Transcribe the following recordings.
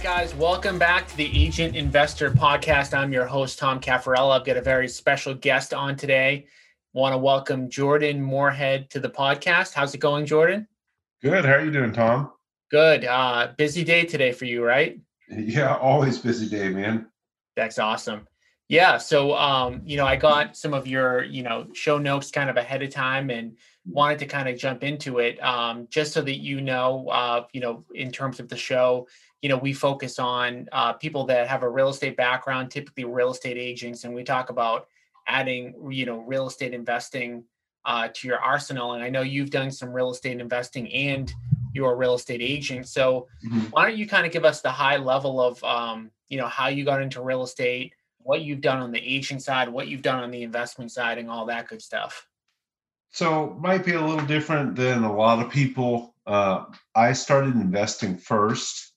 Right, guys, welcome back to the Agent Investor Podcast. I'm your host, Tom Caffarella. I've got a very special guest on today. Want to welcome Jordan Moorhead to the podcast. How's it going, Jordan? Good. How are you doing, Tom? Good. Uh, busy day today for you, right? Yeah, always busy day, man. That's awesome. Yeah. So, um, you know, I got some of your, you know, show notes kind of ahead of time and wanted to kind of jump into it um, just so that you know, uh, you know, in terms of the show, you know, we focus on uh, people that have a real estate background, typically real estate agents, and we talk about adding, you know, real estate investing uh, to your arsenal. And I know you've done some real estate investing and you're a real estate agent. So mm-hmm. why don't you kind of give us the high level of, um, you know, how you got into real estate, what you've done on the agent side, what you've done on the investment side, and all that good stuff. So might be a little different than a lot of people. Uh, I started investing first,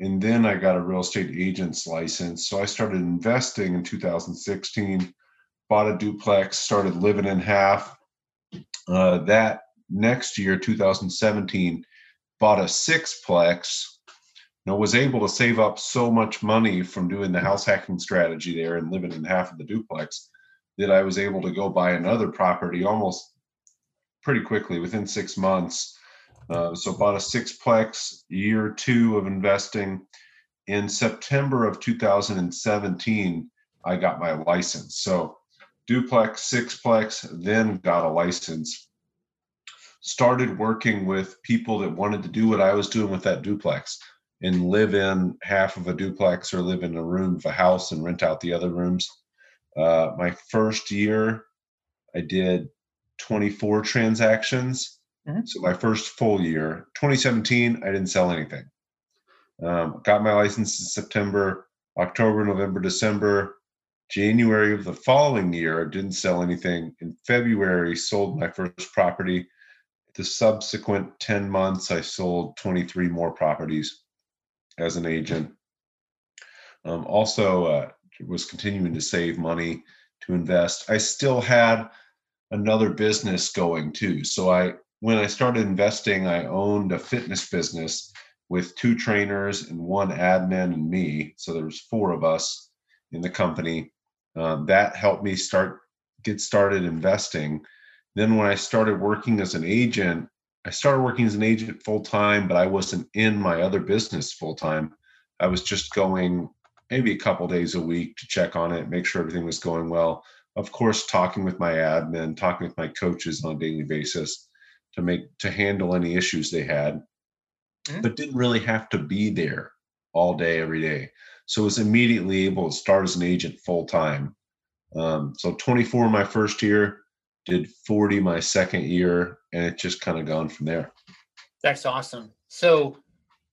and then I got a real estate agent's license. So I started investing in 2016, bought a duplex, started living in half. Uh, that next year, 2017, bought a sixplex know, was able to save up so much money from doing the house hacking strategy there and living in half of the duplex that I was able to go buy another property almost pretty quickly within six months. Uh, so bought a sixplex year two of investing. In September of 2017, I got my license. So duplex, sixplex, then got a license started working with people that wanted to do what I was doing with that duplex and live in half of a duplex or live in a room of a house and rent out the other rooms. Uh, my first year, I did 24 transactions. Mm-hmm. So my first full year, 2017, I didn't sell anything. Um, got my license in September, October, November, December, January of the following year, I didn't sell anything. In February, sold my first property the subsequent 10 months, I sold 23 more properties as an agent. Um, also, uh, was continuing to save money to invest. I still had another business going too. So I, when I started investing, I owned a fitness business with two trainers and one admin and me. So there was four of us in the company. Um, that helped me start get started investing then when I started working as an agent, I started working as an agent full time, but I wasn't in my other business full time. I was just going maybe a couple days a week to check on it, make sure everything was going well. Of course, talking with my admin, talking with my coaches on a daily basis to make to handle any issues they had, mm-hmm. but didn't really have to be there all day every day. So was immediately able to start as an agent full time. Um, so 24 my first year, did 40 my second year and it just kind of gone from there that's awesome so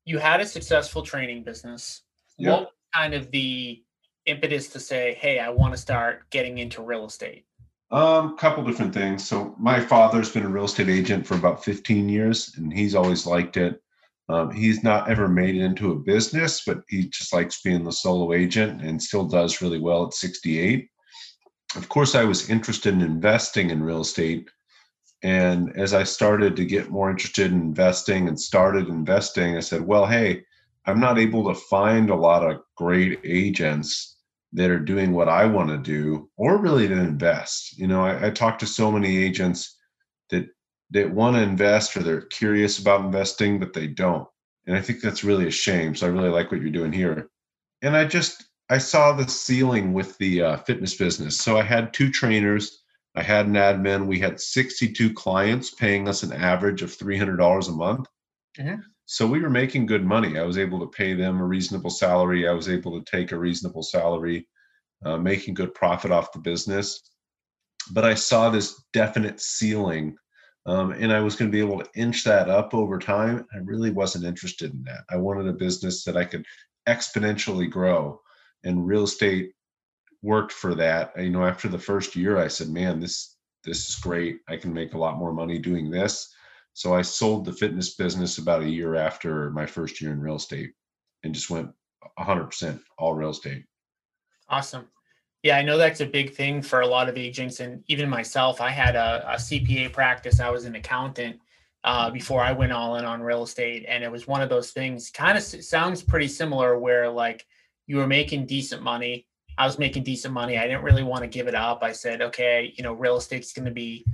you had a successful training business yeah. what kind of the impetus to say hey i want to start getting into real estate um couple different things so my father's been a real estate agent for about 15 years and he's always liked it um, he's not ever made it into a business but he just likes being the solo agent and still does really well at 68 of course, I was interested in investing in real estate. And as I started to get more interested in investing and started investing, I said, well, hey, I'm not able to find a lot of great agents that are doing what I want to do or really to invest. You know, I, I talk to so many agents that that want to invest or they're curious about investing, but they don't. And I think that's really a shame. So I really like what you're doing here. And I just I saw the ceiling with the uh, fitness business. So I had two trainers, I had an admin. We had 62 clients paying us an average of $300 a month. Mm-hmm. So we were making good money. I was able to pay them a reasonable salary. I was able to take a reasonable salary, uh, making good profit off the business. But I saw this definite ceiling um, and I was going to be able to inch that up over time. I really wasn't interested in that. I wanted a business that I could exponentially grow and real estate worked for that. You know, after the first year, I said, "Man, this this is great. I can make a lot more money doing this." So I sold the fitness business about a year after my first year in real estate, and just went 100% all real estate. Awesome. Yeah, I know that's a big thing for a lot of agents, and even myself. I had a, a CPA practice. I was an accountant uh, before I went all in on real estate, and it was one of those things. Kind of sounds pretty similar, where like you were making decent money. I was making decent money. I didn't really want to give it up. I said, okay, you know, real estate's going to be,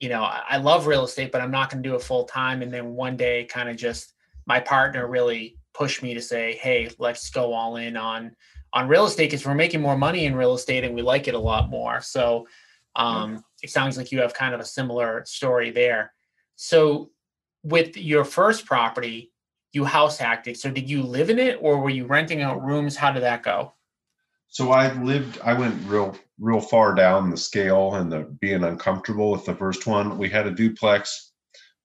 you know, I love real estate, but I'm not going to do it full time. And then one day, kind of just my partner really pushed me to say, hey, let's go all in on on real estate because we're making more money in real estate and we like it a lot more. So um, it sounds like you have kind of a similar story there. So with your first property, you house hacked it. So did you live in it or were you renting out rooms? How did that go? So I lived, I went real, real far down the scale and the being uncomfortable with the first one. We had a duplex.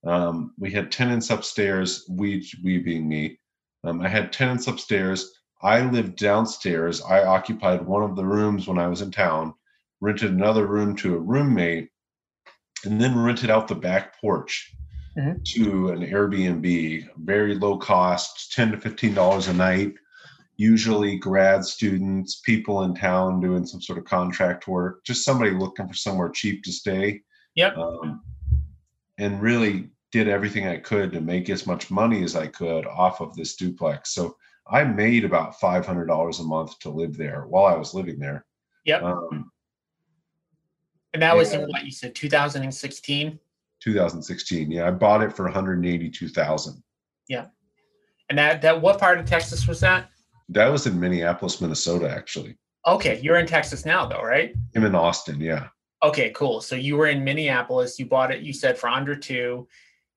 Um, we had tenants upstairs, we, we being me. Um, I had tenants upstairs. I lived downstairs. I occupied one of the rooms when I was in town, rented another room to a roommate, and then rented out the back porch mm-hmm. to an Airbnb, very low cost, 10 to $15 a night. Usually grad students, people in town doing some sort of contract work, just somebody looking for somewhere cheap to stay. Yep. Um, and really did everything I could to make as much money as I could off of this duplex. So I made about five hundred dollars a month to live there while I was living there. Yep. Um, and that was in what you said, 2016. 2016. Yeah, I bought it for 182,000. Yeah. And that that what part of Texas was that? That was in Minneapolis, Minnesota, actually. Okay, you're in Texas now, though, right? I'm in Austin. Yeah. Okay, cool. So you were in Minneapolis. You bought it. You said for under two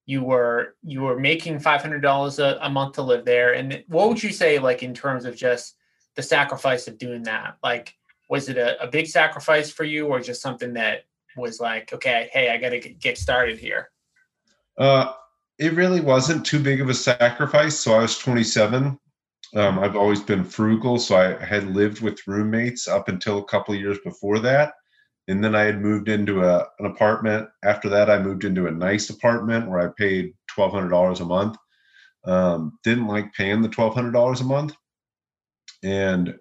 you were you were making five hundred dollars a month to live there. And what would you say, like in terms of just the sacrifice of doing that? Like, was it a, a big sacrifice for you, or just something that was like, okay, hey, I got to get started here? Uh, it really wasn't too big of a sacrifice. So I was 27. Um, I've always been frugal, so I had lived with roommates up until a couple of years before that and then I had moved into a, an apartment. After that, I moved into a nice apartment where I paid twelve hundred dollars a month. Um, didn't like paying the twelve hundred dollars a month, and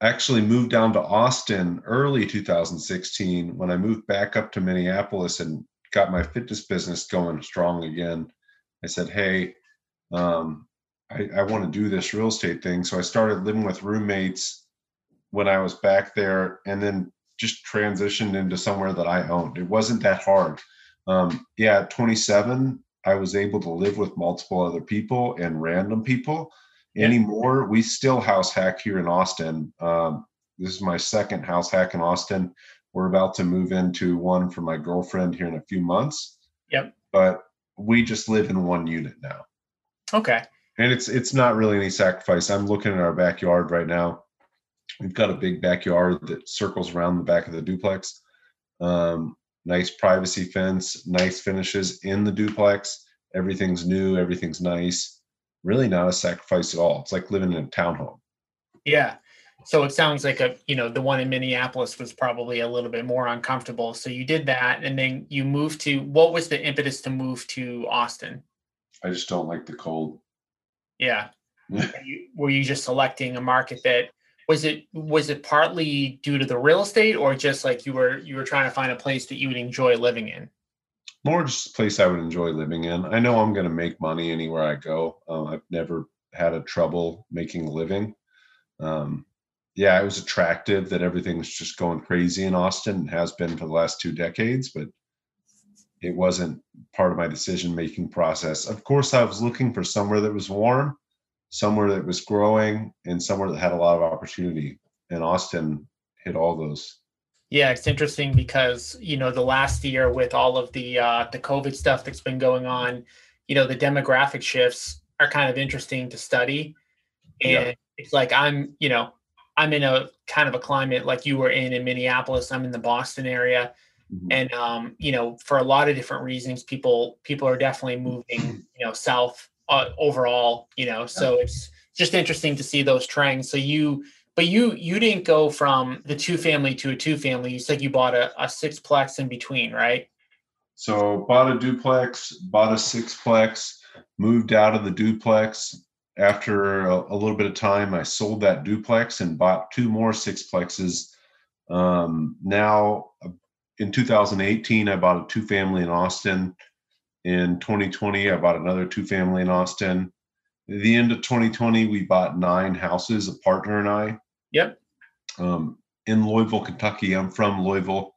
actually moved down to Austin early 2016 when I moved back up to Minneapolis and got my fitness business going strong again. I said, "Hey, um, I, I want to do this real estate thing," so I started living with roommates when I was back there, and then just transitioned into somewhere that I owned. It wasn't that hard. Um, yeah, at 27, I was able to live with multiple other people and random people. Anymore, we still house hack here in Austin. Um, this is my second house hack in Austin. We're about to move into one for my girlfriend here in a few months. Yep. But we just live in one unit now. Okay. And it's it's not really any sacrifice. I'm looking at our backyard right now. We've got a big backyard that circles around the back of the duplex. Um, nice privacy fence, nice finishes in the duplex. Everything's new, everything's nice. Really not a sacrifice at all. It's like living in a townhome. Yeah. So it sounds like a, you know, the one in Minneapolis was probably a little bit more uncomfortable. So you did that and then you moved to what was the impetus to move to Austin? I just don't like the cold. Yeah. you, were you just selecting a market that was it was it partly due to the real estate or just like you were you were trying to find a place that you would enjoy living in? More just a place i would enjoy living in. I know i'm going to make money anywhere i go. Um, i've never had a trouble making a living. Um, yeah it was attractive that everything's just going crazy in austin and has been for the last two decades but it wasn't part of my decision making process of course i was looking for somewhere that was warm somewhere that was growing and somewhere that had a lot of opportunity. And Austin hit all those. Yeah, it's interesting because you know the last year with all of the uh, the COVID stuff that's been going on, you know the demographic shifts are kind of interesting to study, and yeah. it's like I'm you know I'm in a kind of a climate like you were in in Minneapolis. I'm in the Boston area, mm-hmm. and um, you know for a lot of different reasons, people people are definitely moving you know south uh, overall, you know. So it's just interesting to see those trends. So you but you you didn't go from the two family to a two family. You said you bought a, a sixplex in between, right? So bought a duplex, bought a sixplex, moved out of the duplex. After a, a little bit of time, I sold that duplex and bought two more sixplexes. Um, now, in 2018, I bought a two family in Austin. In 2020, I bought another two family in Austin. At the end of 2020, we bought nine houses, a partner and I. Yep. Um, in Louisville, Kentucky. I'm from Louisville.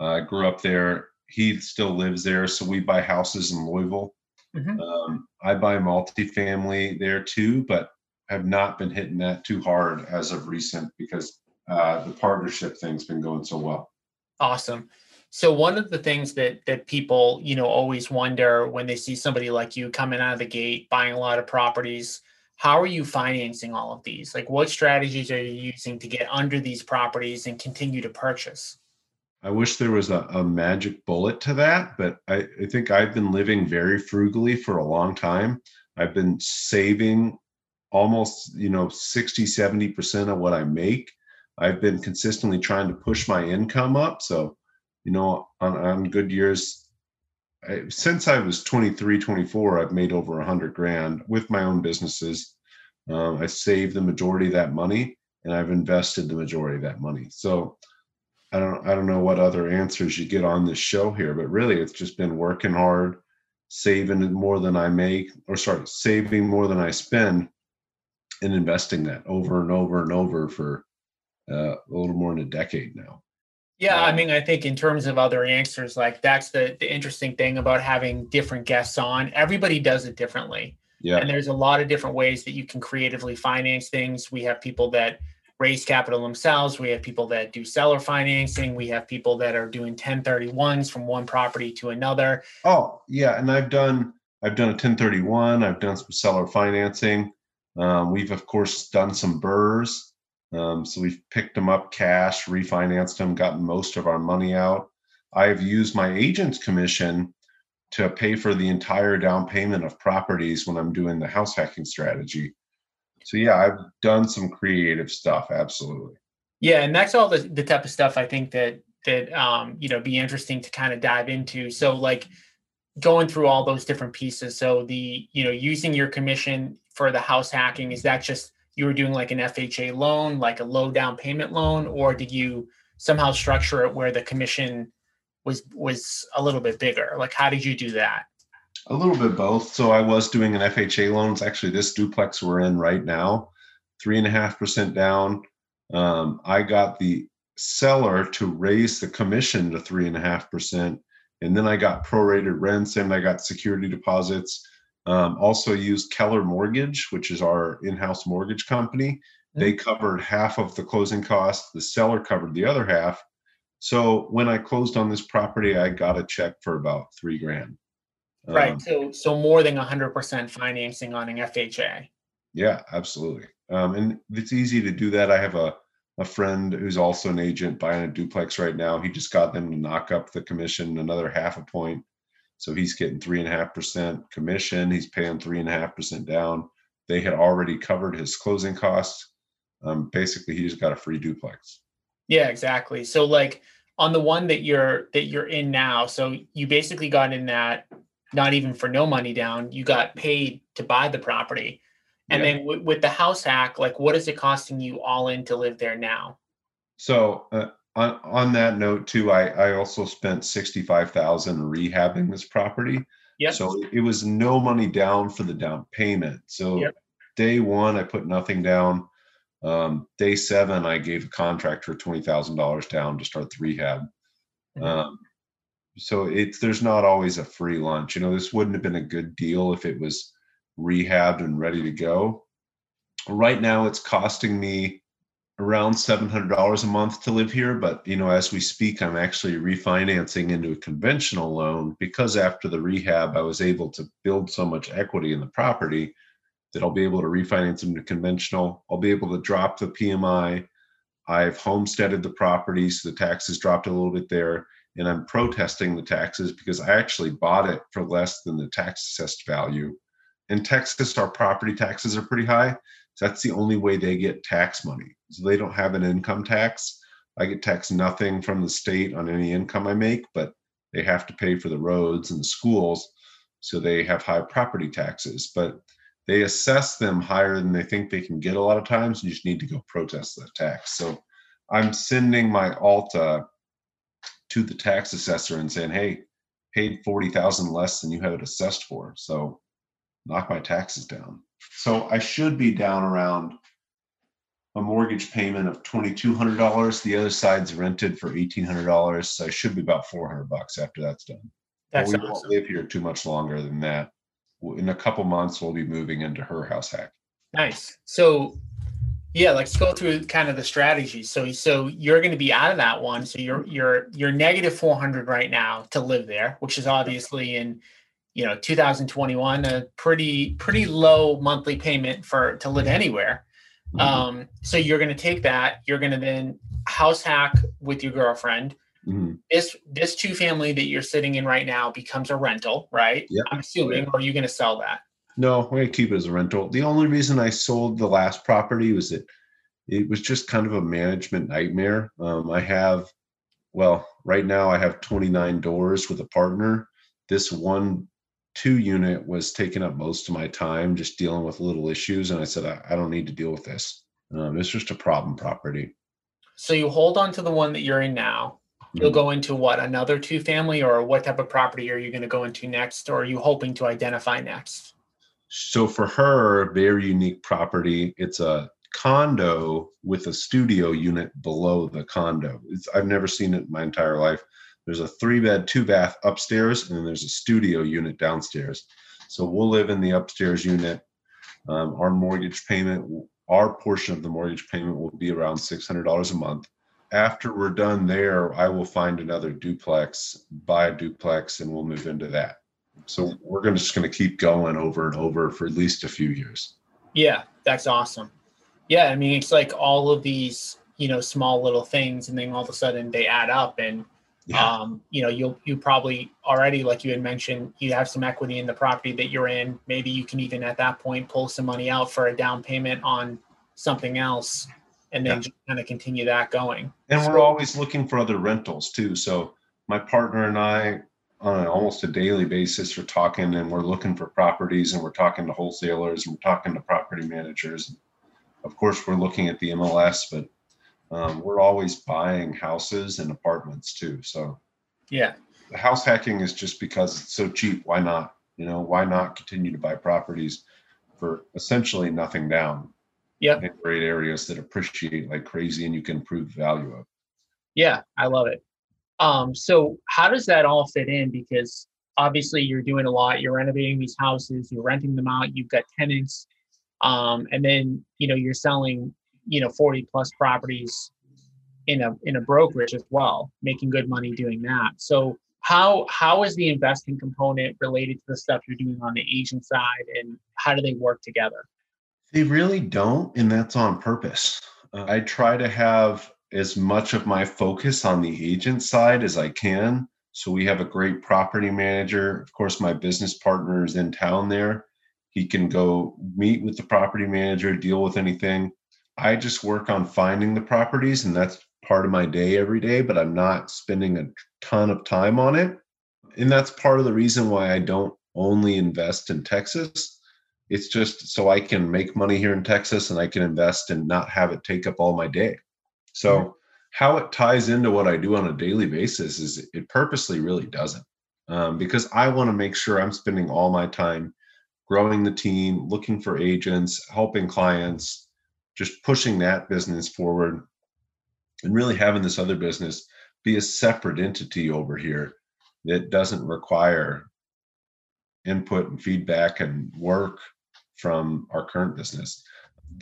Uh, I grew up there. He still lives there, so we buy houses in Louisville. Mhm. Um, I buy multifamily there too, but have not been hitting that too hard as of recent because uh, the partnership thing's been going so well. Awesome. So one of the things that that people, you know, always wonder when they see somebody like you coming out of the gate, buying a lot of properties, how are you financing all of these? Like what strategies are you using to get under these properties and continue to purchase? I wish there was a, a magic bullet to that, but I, I think I've been living very frugally for a long time. I've been saving almost, you know, 60, 70% of what I make. I've been consistently trying to push my income up. So, you know, on, on good years, I, since I was 23, 24, I've made over a hundred grand with my own businesses. Um, I saved the majority of that money and I've invested the majority of that money. So, I don't I don't know what other answers you get on this show here, but really it's just been working hard, saving more than I make, or sorry, saving more than I spend, and investing that over and over and over for uh, a little more than a decade now. Yeah, I Um, mean, I think in terms of other answers, like that's the the interesting thing about having different guests on. Everybody does it differently. Yeah, And there's a lot of different ways that you can creatively finance things. We have people that raise capital themselves. We have people that do seller financing. We have people that are doing 1031s from one property to another. Oh, yeah, and I've done I've done a 1031. I've done some seller financing. Um, we've of course done some BRRRRs. Um, so we've picked them up cash, refinanced them, gotten most of our money out. I've used my agent's commission to pay for the entire down payment of properties when I'm doing the house hacking strategy. So yeah, I've done some creative stuff. Absolutely. Yeah, and that's all the, the type of stuff I think that that um, you know be interesting to kind of dive into. So like going through all those different pieces. So the you know using your commission for the house hacking is that just you were doing like an FHA loan, like a low down payment loan, or did you somehow structure it where the commission was was a little bit bigger? Like how did you do that? A little bit both. So I was doing an FHA loan. It's actually this duplex we're in right now, three and a half percent down. Um, I got the seller to raise the commission to three and a half percent, and then I got prorated rents and I got security deposits. Um, also used Keller Mortgage, which is our in-house mortgage company. They covered half of the closing costs. The seller covered the other half. So when I closed on this property, I got a check for about three grand. Right. Um, So so more than 100% financing on an FHA. Yeah, absolutely. Um, and it's easy to do that. I have a, a friend who's also an agent buying a duplex right now. He just got them to knock up the commission another half a point. So he's getting three and a half percent commission. He's paying three and a half percent down. They had already covered his closing costs. Um, basically, he just got a free duplex. Yeah, exactly. So like on the one that you're that you're in now, so you basically got in that not even for no money down, you got paid to buy the property. And Yeah. then w- with the house hack, like what is it costing you all in to live there now? So uh, on on that note too, I I also spent sixty five thousand rehabbing this property. Yep. So it was no money down for the down payment. So Yep. day one, I put nothing down. Um, day seven, I gave a contractor twenty thousand dollars down to start the rehab. Mhm. Um, so it's there's not always a free lunch. You know, this wouldn't have been a good deal if it was rehabbed and ready to go. Right now, it's costing me around seven hundred dollars a month to live here. But you know, as we speak, I'm actually refinancing into a conventional loan because after the rehab, I was able to build so much equity in the property that I'll be able to refinance into conventional. I'll be able to drop the PMI. I've homesteaded the property, so the taxes dropped a little bit there, and I'm protesting the taxes because I actually bought it for less than the tax assessed value. In Texas, our property taxes are pretty high. That's the only way they get tax money. So they don't have an income tax. I get taxed nothing from the state on any income I make, but they have to pay for the roads and the schools. So they have high property taxes, but they assess them higher than they think they can get a lot of times. You just need to go protest the tax. So I'm sending my Alta to the tax assessor and saying, hey, paid 40,000 less than you have it assessed for. So knock my taxes down. So I should be down around a mortgage payment of $2,200. The other side's rented for $1,800. So I should be about 400 bucks after that's done. That's but we awesome. won't live here too much longer than that. In a couple months, we'll be moving into her house hack. Nice. So yeah, let's go through kind of the strategy. So so you're going to be out of that one. So you're you're you're negative 400 right now to live there, which is obviously in you know 2021 a pretty pretty low monthly payment for to live anywhere. Mhm. Um, so you're going to take that. You're going to then house hack with your girlfriend. Mhm. This this two family that you're sitting in right now becomes a rental, right? Yep. I'm assuming, or are you going to sell that? No, we're gonna keep it as a rental. The only reason I sold the last property was that it was just kind of a management nightmare. Um, I have, well, right now I have 29 doors with a partner. This one, two unit was taking up most of my time, just dealing with little issues. And I said, I, I don't need to deal with this. Um, it's just a problem property. So you hold on to the one that you're in now. You'll Mhm. go into what another two family, or what type of property are you going to go into next, or are you hoping to identify next? So for her, very unique property. It's a condo with a studio unit below the condo. It's, I've never seen it in my entire life. There's a three bed, two bath upstairs, and then there's a studio unit downstairs. So we'll live in the upstairs unit. Um, our mortgage payment, our portion of the mortgage payment will be around $600 a month. After we're done there, I will find another duplex, buy a duplex, and we'll move into that. So we're gonna just gonna keep going over and over for at least a few years. Yeah, that's awesome. Yeah, I mean, it's like all of these, you know, small little things, and then all of a sudden they add up, and um, you know, you'll you probably already, like you had mentioned, you have some equity in the property that you're in. Maybe you can even at that point pull some money out for a down payment on something else, and then Yeah. just kind of continue that going. And So- we're always looking for other rentals too. So my partner and I, on a, almost a daily basis, are talking and we're looking for properties and we're talking to wholesalers and we're talking to property managers. Of course, we're looking at the MLS, but um, we're always buying houses and apartments too. So Yeah, the house hacking is just because it's so cheap. Why not? You know, why not continue to buy properties for essentially nothing down Yeah, in great areas that appreciate like crazy and you can improve the value of? Yeah, I love it. Um, so how does that all fit in? Because obviously you're doing a lot. You're renovating these houses, you're renting them out, you've got tenants, um, and then you know you're selling, you know, 40 plus properties in a in a brokerage as well, making good money doing that. So how how is the investing component related to the stuff you're doing on the agent side, and how do they work together? They really don't, and that's on purpose. Uh, I try to have as much of my focus on the agent side as I can. So we have a great property manager. Of course, my business partner is in town there. He can go meet with the property manager, deal with anything. I just work on finding the properties, and that's part of my day every day, but I'm not spending a ton of time on it. And that's part of the reason why I don't only invest in Texas it's just so I can make money here in Texas and I can invest and not have it take up all my day. So, how it ties into what I do on a daily basis is it purposely really doesn't, um, because I want to make sure I'm spending all my time growing the team, looking for agents, helping clients, just pushing that business forward, and really having this other business be a separate entity over here that doesn't require input and feedback and work from our current business.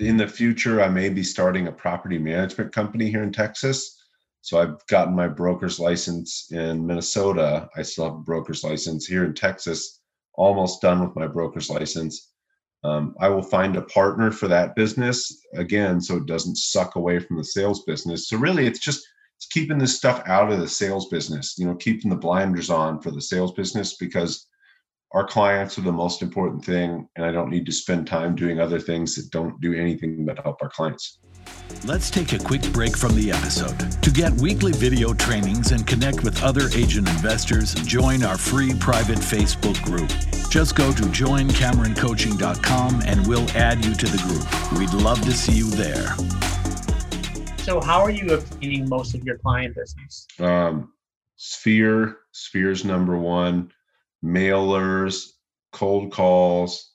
In the future, I may be starting a property management company here in Texas. So I've gotten my broker's license in Minnesota. I still have a broker's license here in Texas, almost done with my broker's license. Um, I will find a partner for that business again, so it doesn't suck away from the sales business. So really, it's just it's keeping this stuff out of the sales business. You know, keeping the blinders on for the sales business because our clients are the most important thing, and I don't need to spend time doing other things that don't do anything but help our clients. Let's take a quick break from the episode. To get weekly video trainings and connect with other agent investors, join our free private Facebook group. Just go to joincameroncoaching.com and we'll add you to the group. We'd love to see you there. So, how are you obtaining most of your client business? Um, Sphere, Sphere's number one, mailers, cold calls,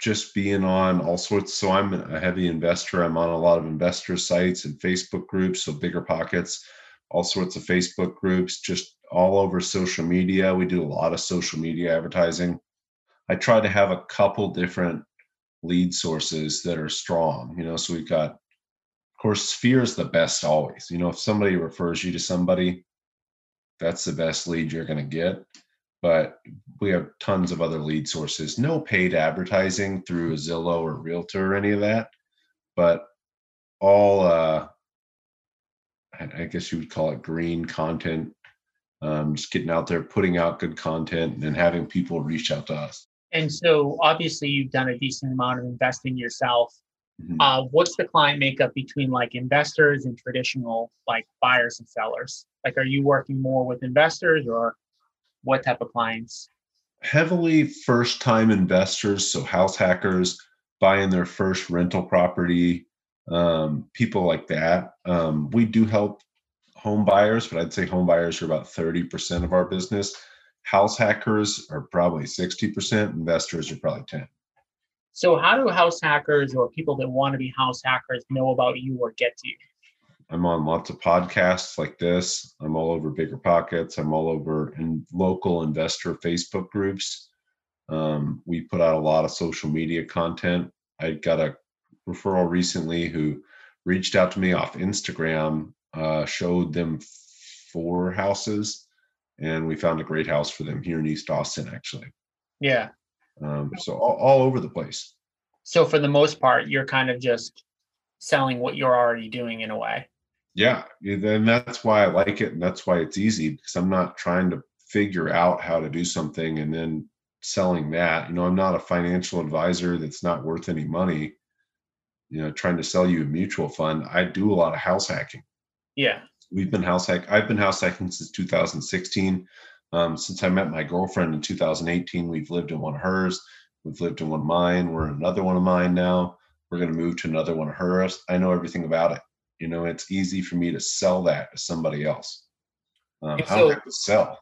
just being on all sorts. So I'm a heavy investor. I'm on a lot of investor sites and Facebook groups. So bigger pockets, all sorts of Facebook groups, just all over social media. We do a lot of social media advertising. I try to have a couple different lead sources that are strong, you know. So we've got, of course, Sphere is the best always. You know, if somebody refers you to somebody, that's the best lead you're going to get but we have tons of other lead sources. No paid advertising through Zillow or Realtor or any of that, but all uh, I guess you would call it green content. Um, just getting out there, putting out good content, and having people reach out to us. And so, obviously, you've done a decent amount of investing yourself. Mm-hmm. Uh, what's the client makeup between like investors and traditional like buyers and sellers? Like, are you working more with investors or what type of clients? Heavily first time investors, so house hackers buying their first rental property, um, people like that. Um, we do help home buyers, but I'd say home buyers are about 30% of our business. House hackers are probably 60%, investors are probably 10. So how do house hackers or people that want to be house hackers know about you or get to you? I'm on lots of podcasts like this. I'm all over Bigger Pockets. I'm all over in local investor Facebook groups. Um, we put out a lot of social media content. I got a referral recently who reached out to me off Instagram, uh, showed them four houses, and we found a great house for them here in East Austin, actually. Yeah. Um, so all, all over the place. So for the most part, you're kind of just selling what you're already doing in a way yeah then that's why i like it and that's why it's easy because i'm not trying to figure out how to do something and then selling that. You know i'm not a financial advisor that's not worth any money you know trying to sell you a mutual fund. I do a lot of house hacking. Yeah. We've been house hack i've been house hacking since 2016 um, since i met my girlfriend in 2018 we've lived in one of hers we've lived in one of mine we're in another one of mine now. We're going to move to another one of hers. I know everything about it you know it's easy for me to sell that to somebody else. Um, so, don't have to sell.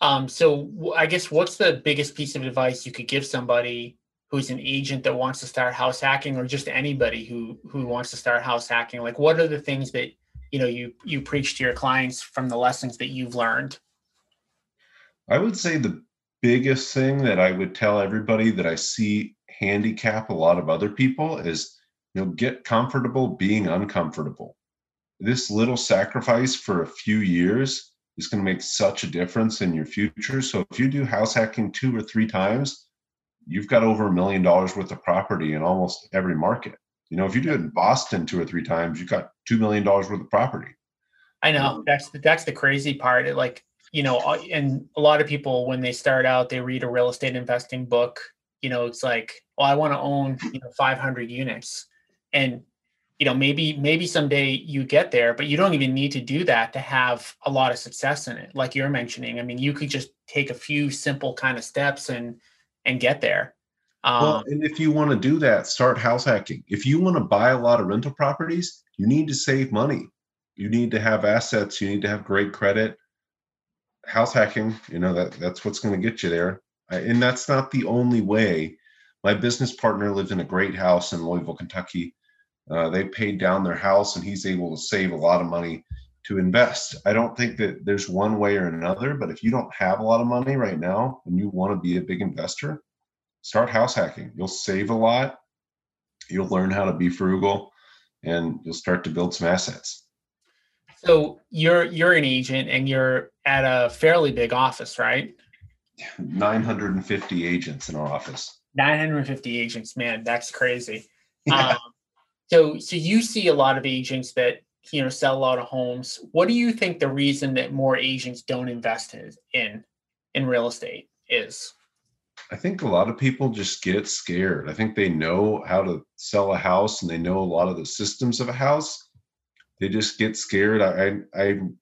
Um, so i guess what's the biggest piece of advice you could give somebody who's an agent that wants to start house hacking or just anybody who who wants to start house hacking? Like what are the things that you know you you preach to your clients from the lessons that you've learned? I would say the biggest thing that i would tell everybody that i see handicap a lot of other people is you know get comfortable being uncomfortable. This little sacrifice for a few years is going to make such a difference in your future. So if you do house hacking two or three times you've got over a million dollars worth of property in almost every market. You know if you do it in boston two or three times you've got two million dollars worth of property. I know. That's the, that's the crazy part. It, like you know uh, and a lot of people when they start out they read a real estate investing book. You know it's like well i want to own you know 500 units and you know maybe maybe someday you get there but you don't even need to do that to have a lot of success in it like you're mentioning. I mean you could just take a few simple kind of steps and and get there. Um, well, and if you want to do that start house hacking. If you want to buy a lot of rental properties you need to save money. You need to have assets. You need to have great credit. House hacking you know that that's what's going to get you there. And that's not the only way. My business partner lives in a great house in louisville kentucky uh, they paid down their house and he's able to save a lot of money to invest. I don't think that there's one way or another, but if you don't have a lot of money right now and you want to be a big investor, start house hacking. You'll save a lot, you'll learn how to be frugal, and you'll start to build some assets. So you're you're an agent and you're at a fairly big office, right? 950 agents in our office. 950 agents, man, that's crazy. Yeah. Um, so, so you see a lot of agents that you know sell a lot of homes. What do you think the reason that more agents don't invest in in, real estate is? I think a lot of people just get scared. I think they know how to sell a house and they know a lot of the systems of a house. They just get scared. I, I I'm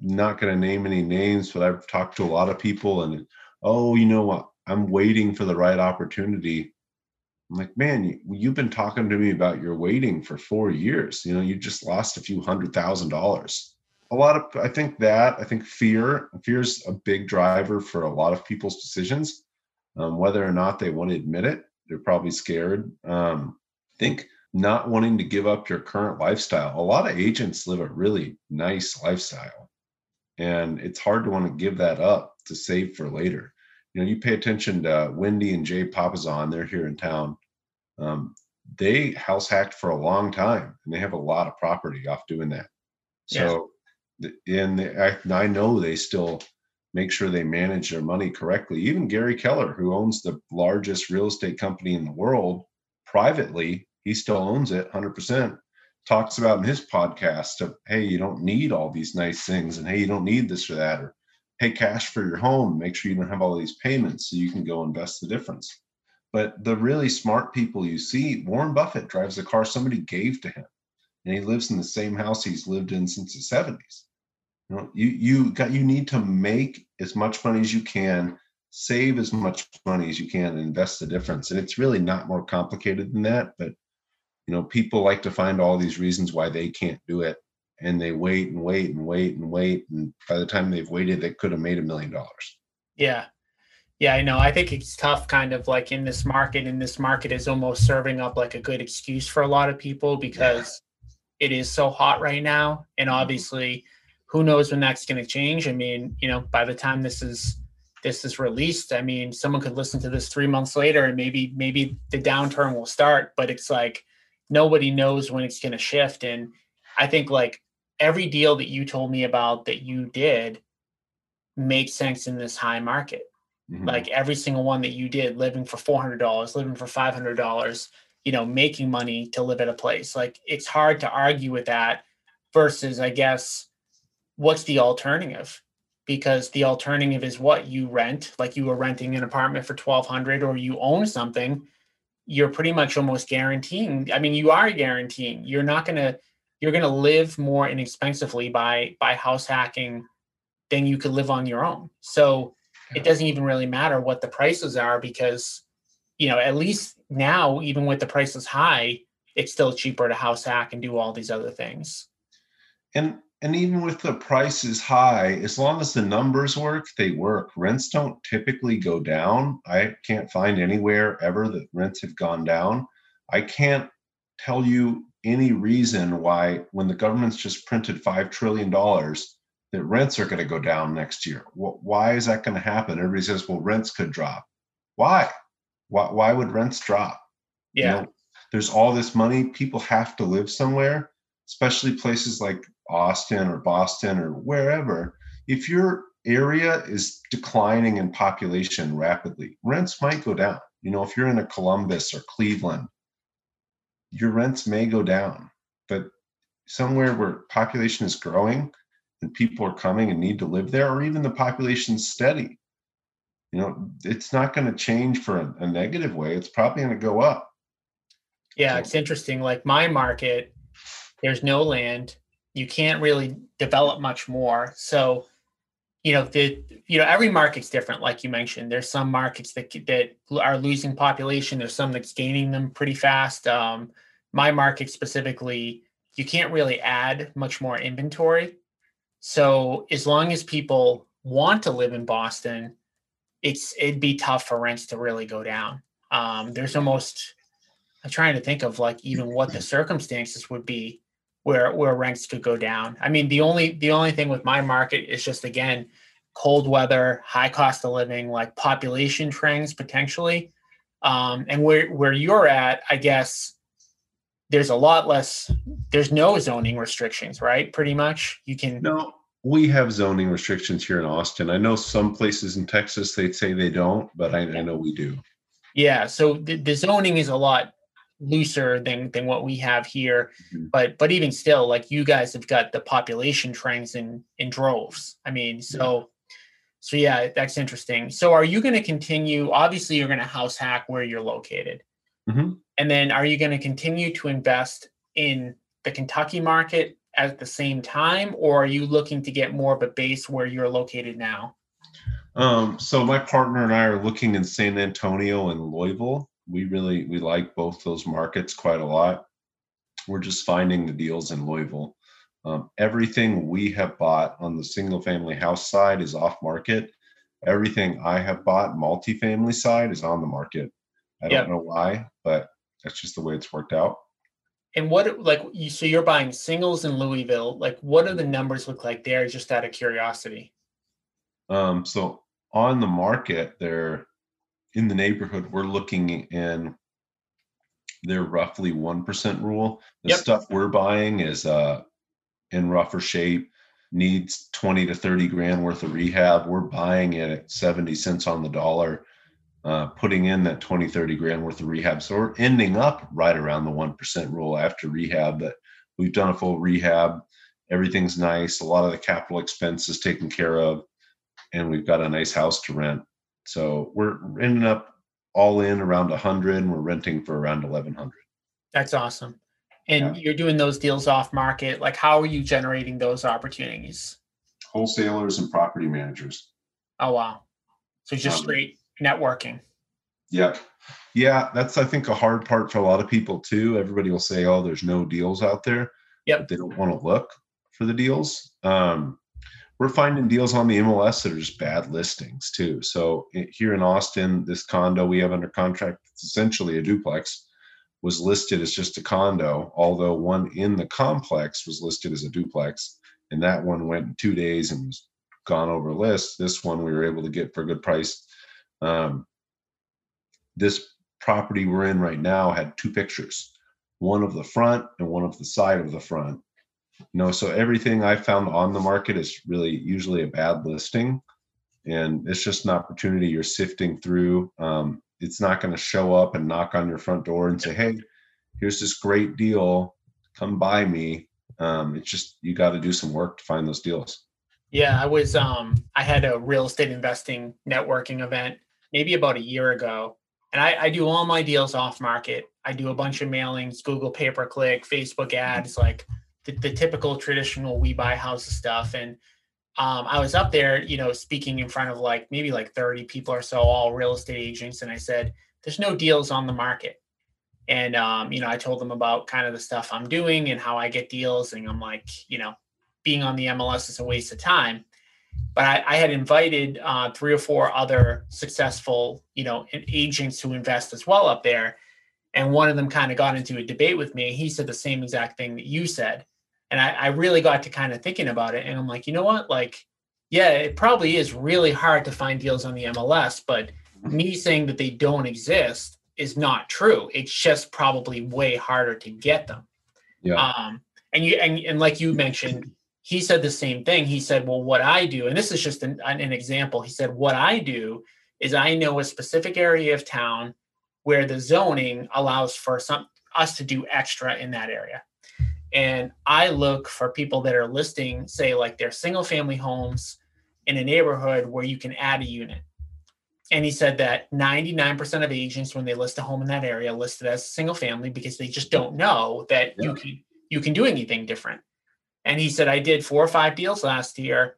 not going to name any names, but I've talked to a lot of people and oh, you know what? I'm waiting for the right opportunity. I'm like, man, you, you've been talking to me about your waiting for four years. You know, you just lost a few hundred thousand dollars. A lot of, I think that, I think fear, fear is a big driver for a lot of people's decisions um, whether or not they want to admit it, they're probably scared. Um, I think not wanting to give up your current lifestyle. A lot of agents live a really nice lifestyle, and it's hard to want to give that up to save for later. You know, you pay attention to Wendy and Jay Papasan, they're here in town. Um, they house hacked for a long time and they have a lot of property off doing that. So, yeah. and I, I know they still make sure they manage their money correctly. Even Gary Keller, who owns the largest real estate company in the world privately, he still owns it 100%. Talks about in his podcast of, hey, you don't need all these nice things, and hey, you don't need this or that, or pay cash for your home. Make sure you don't have all these payments so you can go invest the difference. But the really smart people you see, Warren Buffett drives a car somebody gave to him, and he lives in the same house he's lived in since the 70s you know, you you got you need to make as much money as you can, save as much money as you can, and invest the difference. And it's really not more complicated than that. But you know, people like to find all these reasons why they can't do it, and they wait and wait and wait and wait, and by the time they've waited, they could have made a million dollars. Yeah. Yeah, I know. I think it's tough kind of like in this market, and this market is almost serving up like a good excuse for a lot of people because yeah. it is so hot right now. And mm-hmm. obviously, who knows when that's going to change? I mean, you know, by the time this is this is released, I mean, someone could listen to this three months later, and maybe maybe the downturn will start. But it's like nobody knows when it's going to shift. And I think like every deal that you told me about that you did makes sense in this high market. Mm-hmm. Like every single one that you did, living for four hundred dollars, living for five hundred dollars, you know, making money to live at a place. Like it's hard to argue with that versus, I guess what's the alternative? Because the alternative is what you rent, like you were renting an apartment for 1200 or you own something, you're pretty much almost guaranteeing. I mean, you are guaranteeing you're not going to you're going to live more inexpensively by by house hacking than you could live on your own. So it doesn't even really matter what the prices are because you know, at least now even with the prices high, it's still cheaper to house hack and do all these other things. And and even with the prices high, as long as the numbers work, they work. Rents don't typically go down. I can't find anywhere ever that rents have gone down. I can't tell you any reason why, when the government's just printed $5 trillion, that rents are going to go down next year. Why is that going to happen? Everybody says, well, rents could drop. Why? Why, why would rents drop? Yeah. You know, there's all this money. People have to live somewhere, especially places like Austin or Boston or wherever, if your area is declining in population rapidly, rents might go down. You know, if you're in a Columbus or Cleveland, your rents may go down. But somewhere where population is growing and people are coming and need to live there, or even the population's steady, you know, it's not going to change for a, a negative way. It's probably going to go up. Yeah, so, it's interesting. Like my market, there's no land you can't really develop much more. So, you know, the you know every market's different. Like you mentioned, there's some markets that that are losing population. There's some that's gaining them pretty fast. Um, my market specifically, you can't really add much more inventory. So as long as people want to live in Boston, it's it'd be tough for rents to really go down. Um, there's almost I'm trying to think of like even what the circumstances would be where where rents could go down. I mean, the only the only thing with my market is just again cold weather, high cost of living, like population trends potentially. Um, and where where you're at, I guess there's a lot less. There's no zoning restrictions, right? Pretty much, you can. No, we have zoning restrictions here in Austin. I know some places in Texas they'd say they don't, but I, I know we do. Yeah, so the, the zoning is a lot looser than than what we have here mm-hmm. but but even still like you guys have got the population trends in in droves i mean so So yeah, that's interesting. So are you going to continue? Obviously, you're going to house hack where you're located, Mhm. and then are you going to continue to invest in the Kentucky market at the same time, or are you looking to get more of a base where you're located now? Um, so my partner and I are looking in San Antonio and Louisville. We really we like both those markets quite a lot. We're just finding the deals in Louisville. Um, everything we have bought on the single family house side is off market. Everything I have bought multifamily side is on the market. I Yep. don't know why, but that's just the way it's worked out. And what like you? So you're buying singles in Louisville. Like, what do the numbers look like there? Just out of curiosity. Um, so on the market, they're in the neighborhood. We're looking in their roughly one percent rule. The Yep. stuff we're buying is uh, in rougher shape, needs twenty to thirty grand worth of rehab. We're buying it at seventy cents on the dollar, uh, putting in that 20, 30 grand worth of rehab. So we're ending up right around the one percent rule after rehab. But we've done a full rehab. Everything's nice. A lot of the capital expense is taken care of and we've got a nice house to rent. So we're ending up all in around a hundred, and we're renting for around eleven hundred. That's awesome. And you're doing those deals off market. Like, how are you generating those opportunities? Wholesalers and property managers. Oh wow. So just Um, straight networking. Yep. Yeah, that's I think a hard part for a lot of people too. Everybody will say, "Oh, there's no deals out there." Yep. But they don't want to look for the deals. Um, we're finding deals on the MLS that are just bad listings too. So here in Austin, this condo we have under contract, it's essentially a duplex, was listed as just a condo, although one in the complex was listed as a duplex, and that one went in two days and was gone over list. This one we were able to get for a good price. Um, this property we're in right now had two pictures one of the front and one of the side of the front know so everything i found on the market is really usually a bad listing and it's just an opportunity you're sifting through. Um, it's not going to show up and knock on your front door and say hey here's this great deal. Come buy me. Um, it's just you got to do some work to find those deals. Yeah, I was um I had a real estate investing networking event maybe about a year ago. And I, I do all my deals off market. I do a bunch of mailings, Google pay per click, Facebook ads, like the, the typical traditional we buy houses stuff. And um, I was up there, you know, speaking in front of like maybe like 30 people or so, all real estate agents. And I said, there's no deals on the market. And um, you know, I told them about kind of the stuff I'm doing and how I get deals. And I'm like, you know, being on the MLS is a waste of time. But I, I had invited uh, three or four other successful, you know, agents who invest as well up there. And one of them kind of got into a debate with me. He said the same exact thing that you said. And I, I really got to kind of thinking about it. And I'm like, you know what? Like, yeah, it probably is really hard to find deals on the MLS, but me saying that they don't exist is not true. It's just probably way harder to get them. yeah Um, and you and, and like you mentioned, he said the same thing. He said, "Well, what I do, and this is just an, an example." He said, "What I do is I know a specific area of town where the zoning allows for some us to do extra in that area." And I look for people that are listing, say, like their single family homes in a neighborhood where you can add a unit. And he said that 99% of agents, when they list a home in that area, list it as single family because they just don't know that you can you can do anything different. And he said, I did four or five deals last year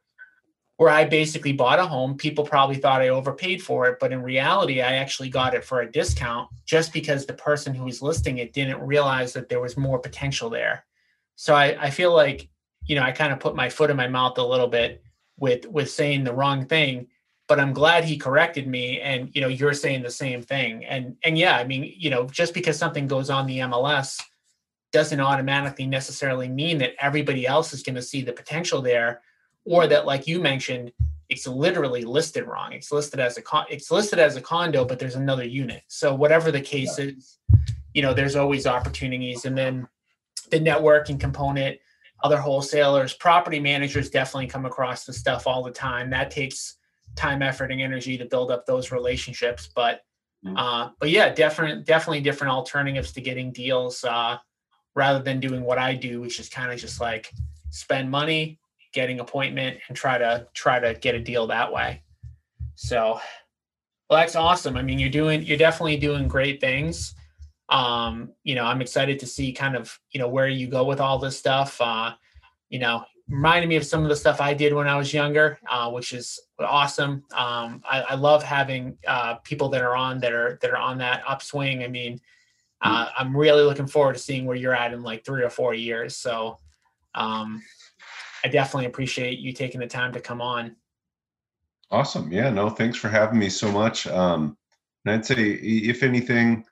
where I basically bought a home. People probably thought I overpaid for it, but in reality, I actually got it for a discount just because the person who was listing it didn't realize that there was more potential there. So I, I feel like, you know, I kind of put my foot in my mouth a little bit with with saying the wrong thing, but I'm glad he corrected me. And you know, you're saying the same thing. And and yeah, I mean, you know, just because something goes on the MLS doesn't automatically necessarily mean that everybody else is going to see the potential there or that like you mentioned it's literally listed wrong it's listed as a con- it's listed as a condo but there's another unit so whatever the case is you know there's always opportunities and then the networking component other wholesalers property managers definitely come across the stuff all the time that takes time effort and energy to build up those relationships but Mhm. uh but yeah different definitely different alternatives to getting deals uh rather than doing what I do, which is kind of just like spend money, getting appointment, and try to try to get a deal that way. So, well, that's awesome. I mean, you're doing, you're definitely doing great things. Um, you know, I'm excited to see kind of, you know, where you go with all this stuff. Uh, you know, reminded me of some of the stuff I did when I was younger, uh, which is awesome. Um, I, I, love having uh, people that are on that are that are on that upswing. I mean, uh, I'm really looking forward to seeing where you're at in like three or four years. So, um, I definitely appreciate you taking the time to come on. Awesome. Yeah. No, thanks for having me so much. Um, and I'd say, if anything,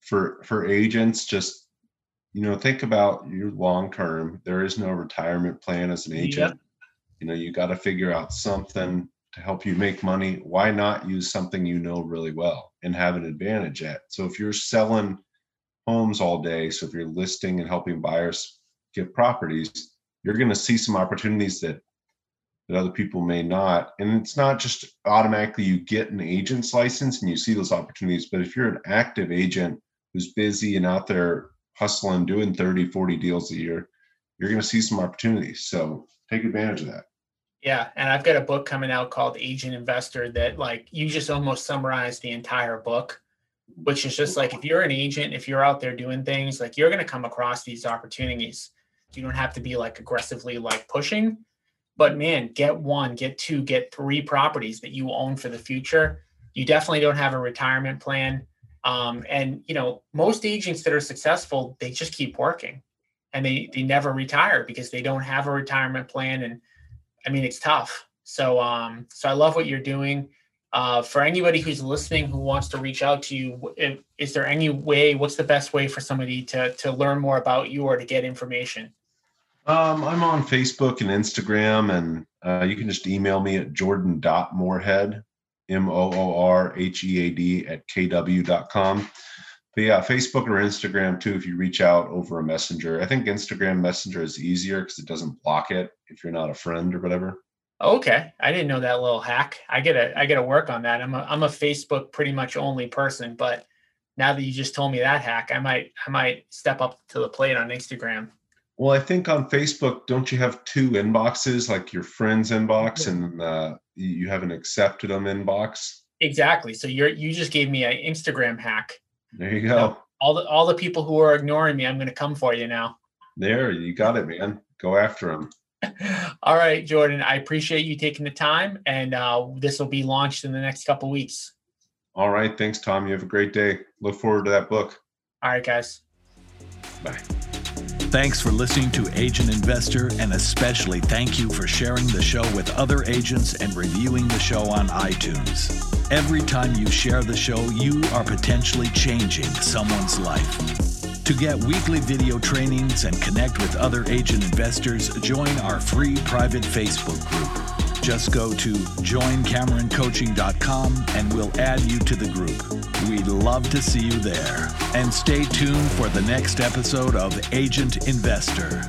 for for agents, just you know, think about your long term. There is no retirement plan as an agent. Yep. You know, you got to figure out something to help you make money. Why not use something you know really well and have an advantage at? So if you're selling homes all day, so if you're listing and helping buyers get properties, you're going to see some opportunities that that other people may not. And it's not just automatically you get an agent's license and you see those opportunities, but if you're an active agent who's busy and out there hustling, doing 30, 40 deals a year, you're going to see some opportunities. So take advantage of that. Yeah. And I've got a book coming out called Agent Investor that, like, you just almost summarize the entire book, which is just like if you're an agent, if you're out there doing things, like, you're going to come across these opportunities. You don't have to be like aggressively like pushing, but man, get one, get two, get three properties that you own for the future. You definitely don't have a retirement plan um, and you know, most agents that are successful, they just keep working and they they never retire because they don't have a retirement plan. And I mean, it's tough. So um, so I love what you're doing. Uh, for anybody who's listening who wants to reach out to you, is there any way? What's the best way for somebody to to learn more about you or to get information? Um, I'm on Facebook and Instagram, and uh, you can just email me at jordan.moorhead M O O R H E A D at kw.com. But yeah, Facebook or Instagram too, if you reach out over a messenger. I think Instagram Messenger is easier because it doesn't block it if you're not a friend or whatever. Okay. I didn't know that little hack. I gotta I gotta work on that. I'm a I'm a Facebook pretty much only person, but now that you just told me that hack, I might I might step up to the plate on Instagram. Well, I think on Facebook, don't you have two inboxes, like your friend's inbox and uh, you have an accepted them inbox? Exactly. So you're you just gave me an Instagram hack. There you go. Know, all the all the people who are ignoring me, I'm going to come for you now. There, you got it, man. Go after them. all right, Jordan. I appreciate you taking the time, and uh, this will be launched in the next couple weeks. All right. Thanks, Tom. You have a great day. Look forward to that book. All right, guys. Bye. Thanks for listening to Agent Investor, and especially thank you for sharing the show with other agents and reviewing the show on iTunes. Every time you share the show, you are potentially changing someone's life. To get weekly video trainings and connect with other agent investors, join our free private Facebook group. Just go to joincameroncoaching.com and we'll add you to the group. We'd love to see you there. And stay tuned for the next episode of Agent Investor.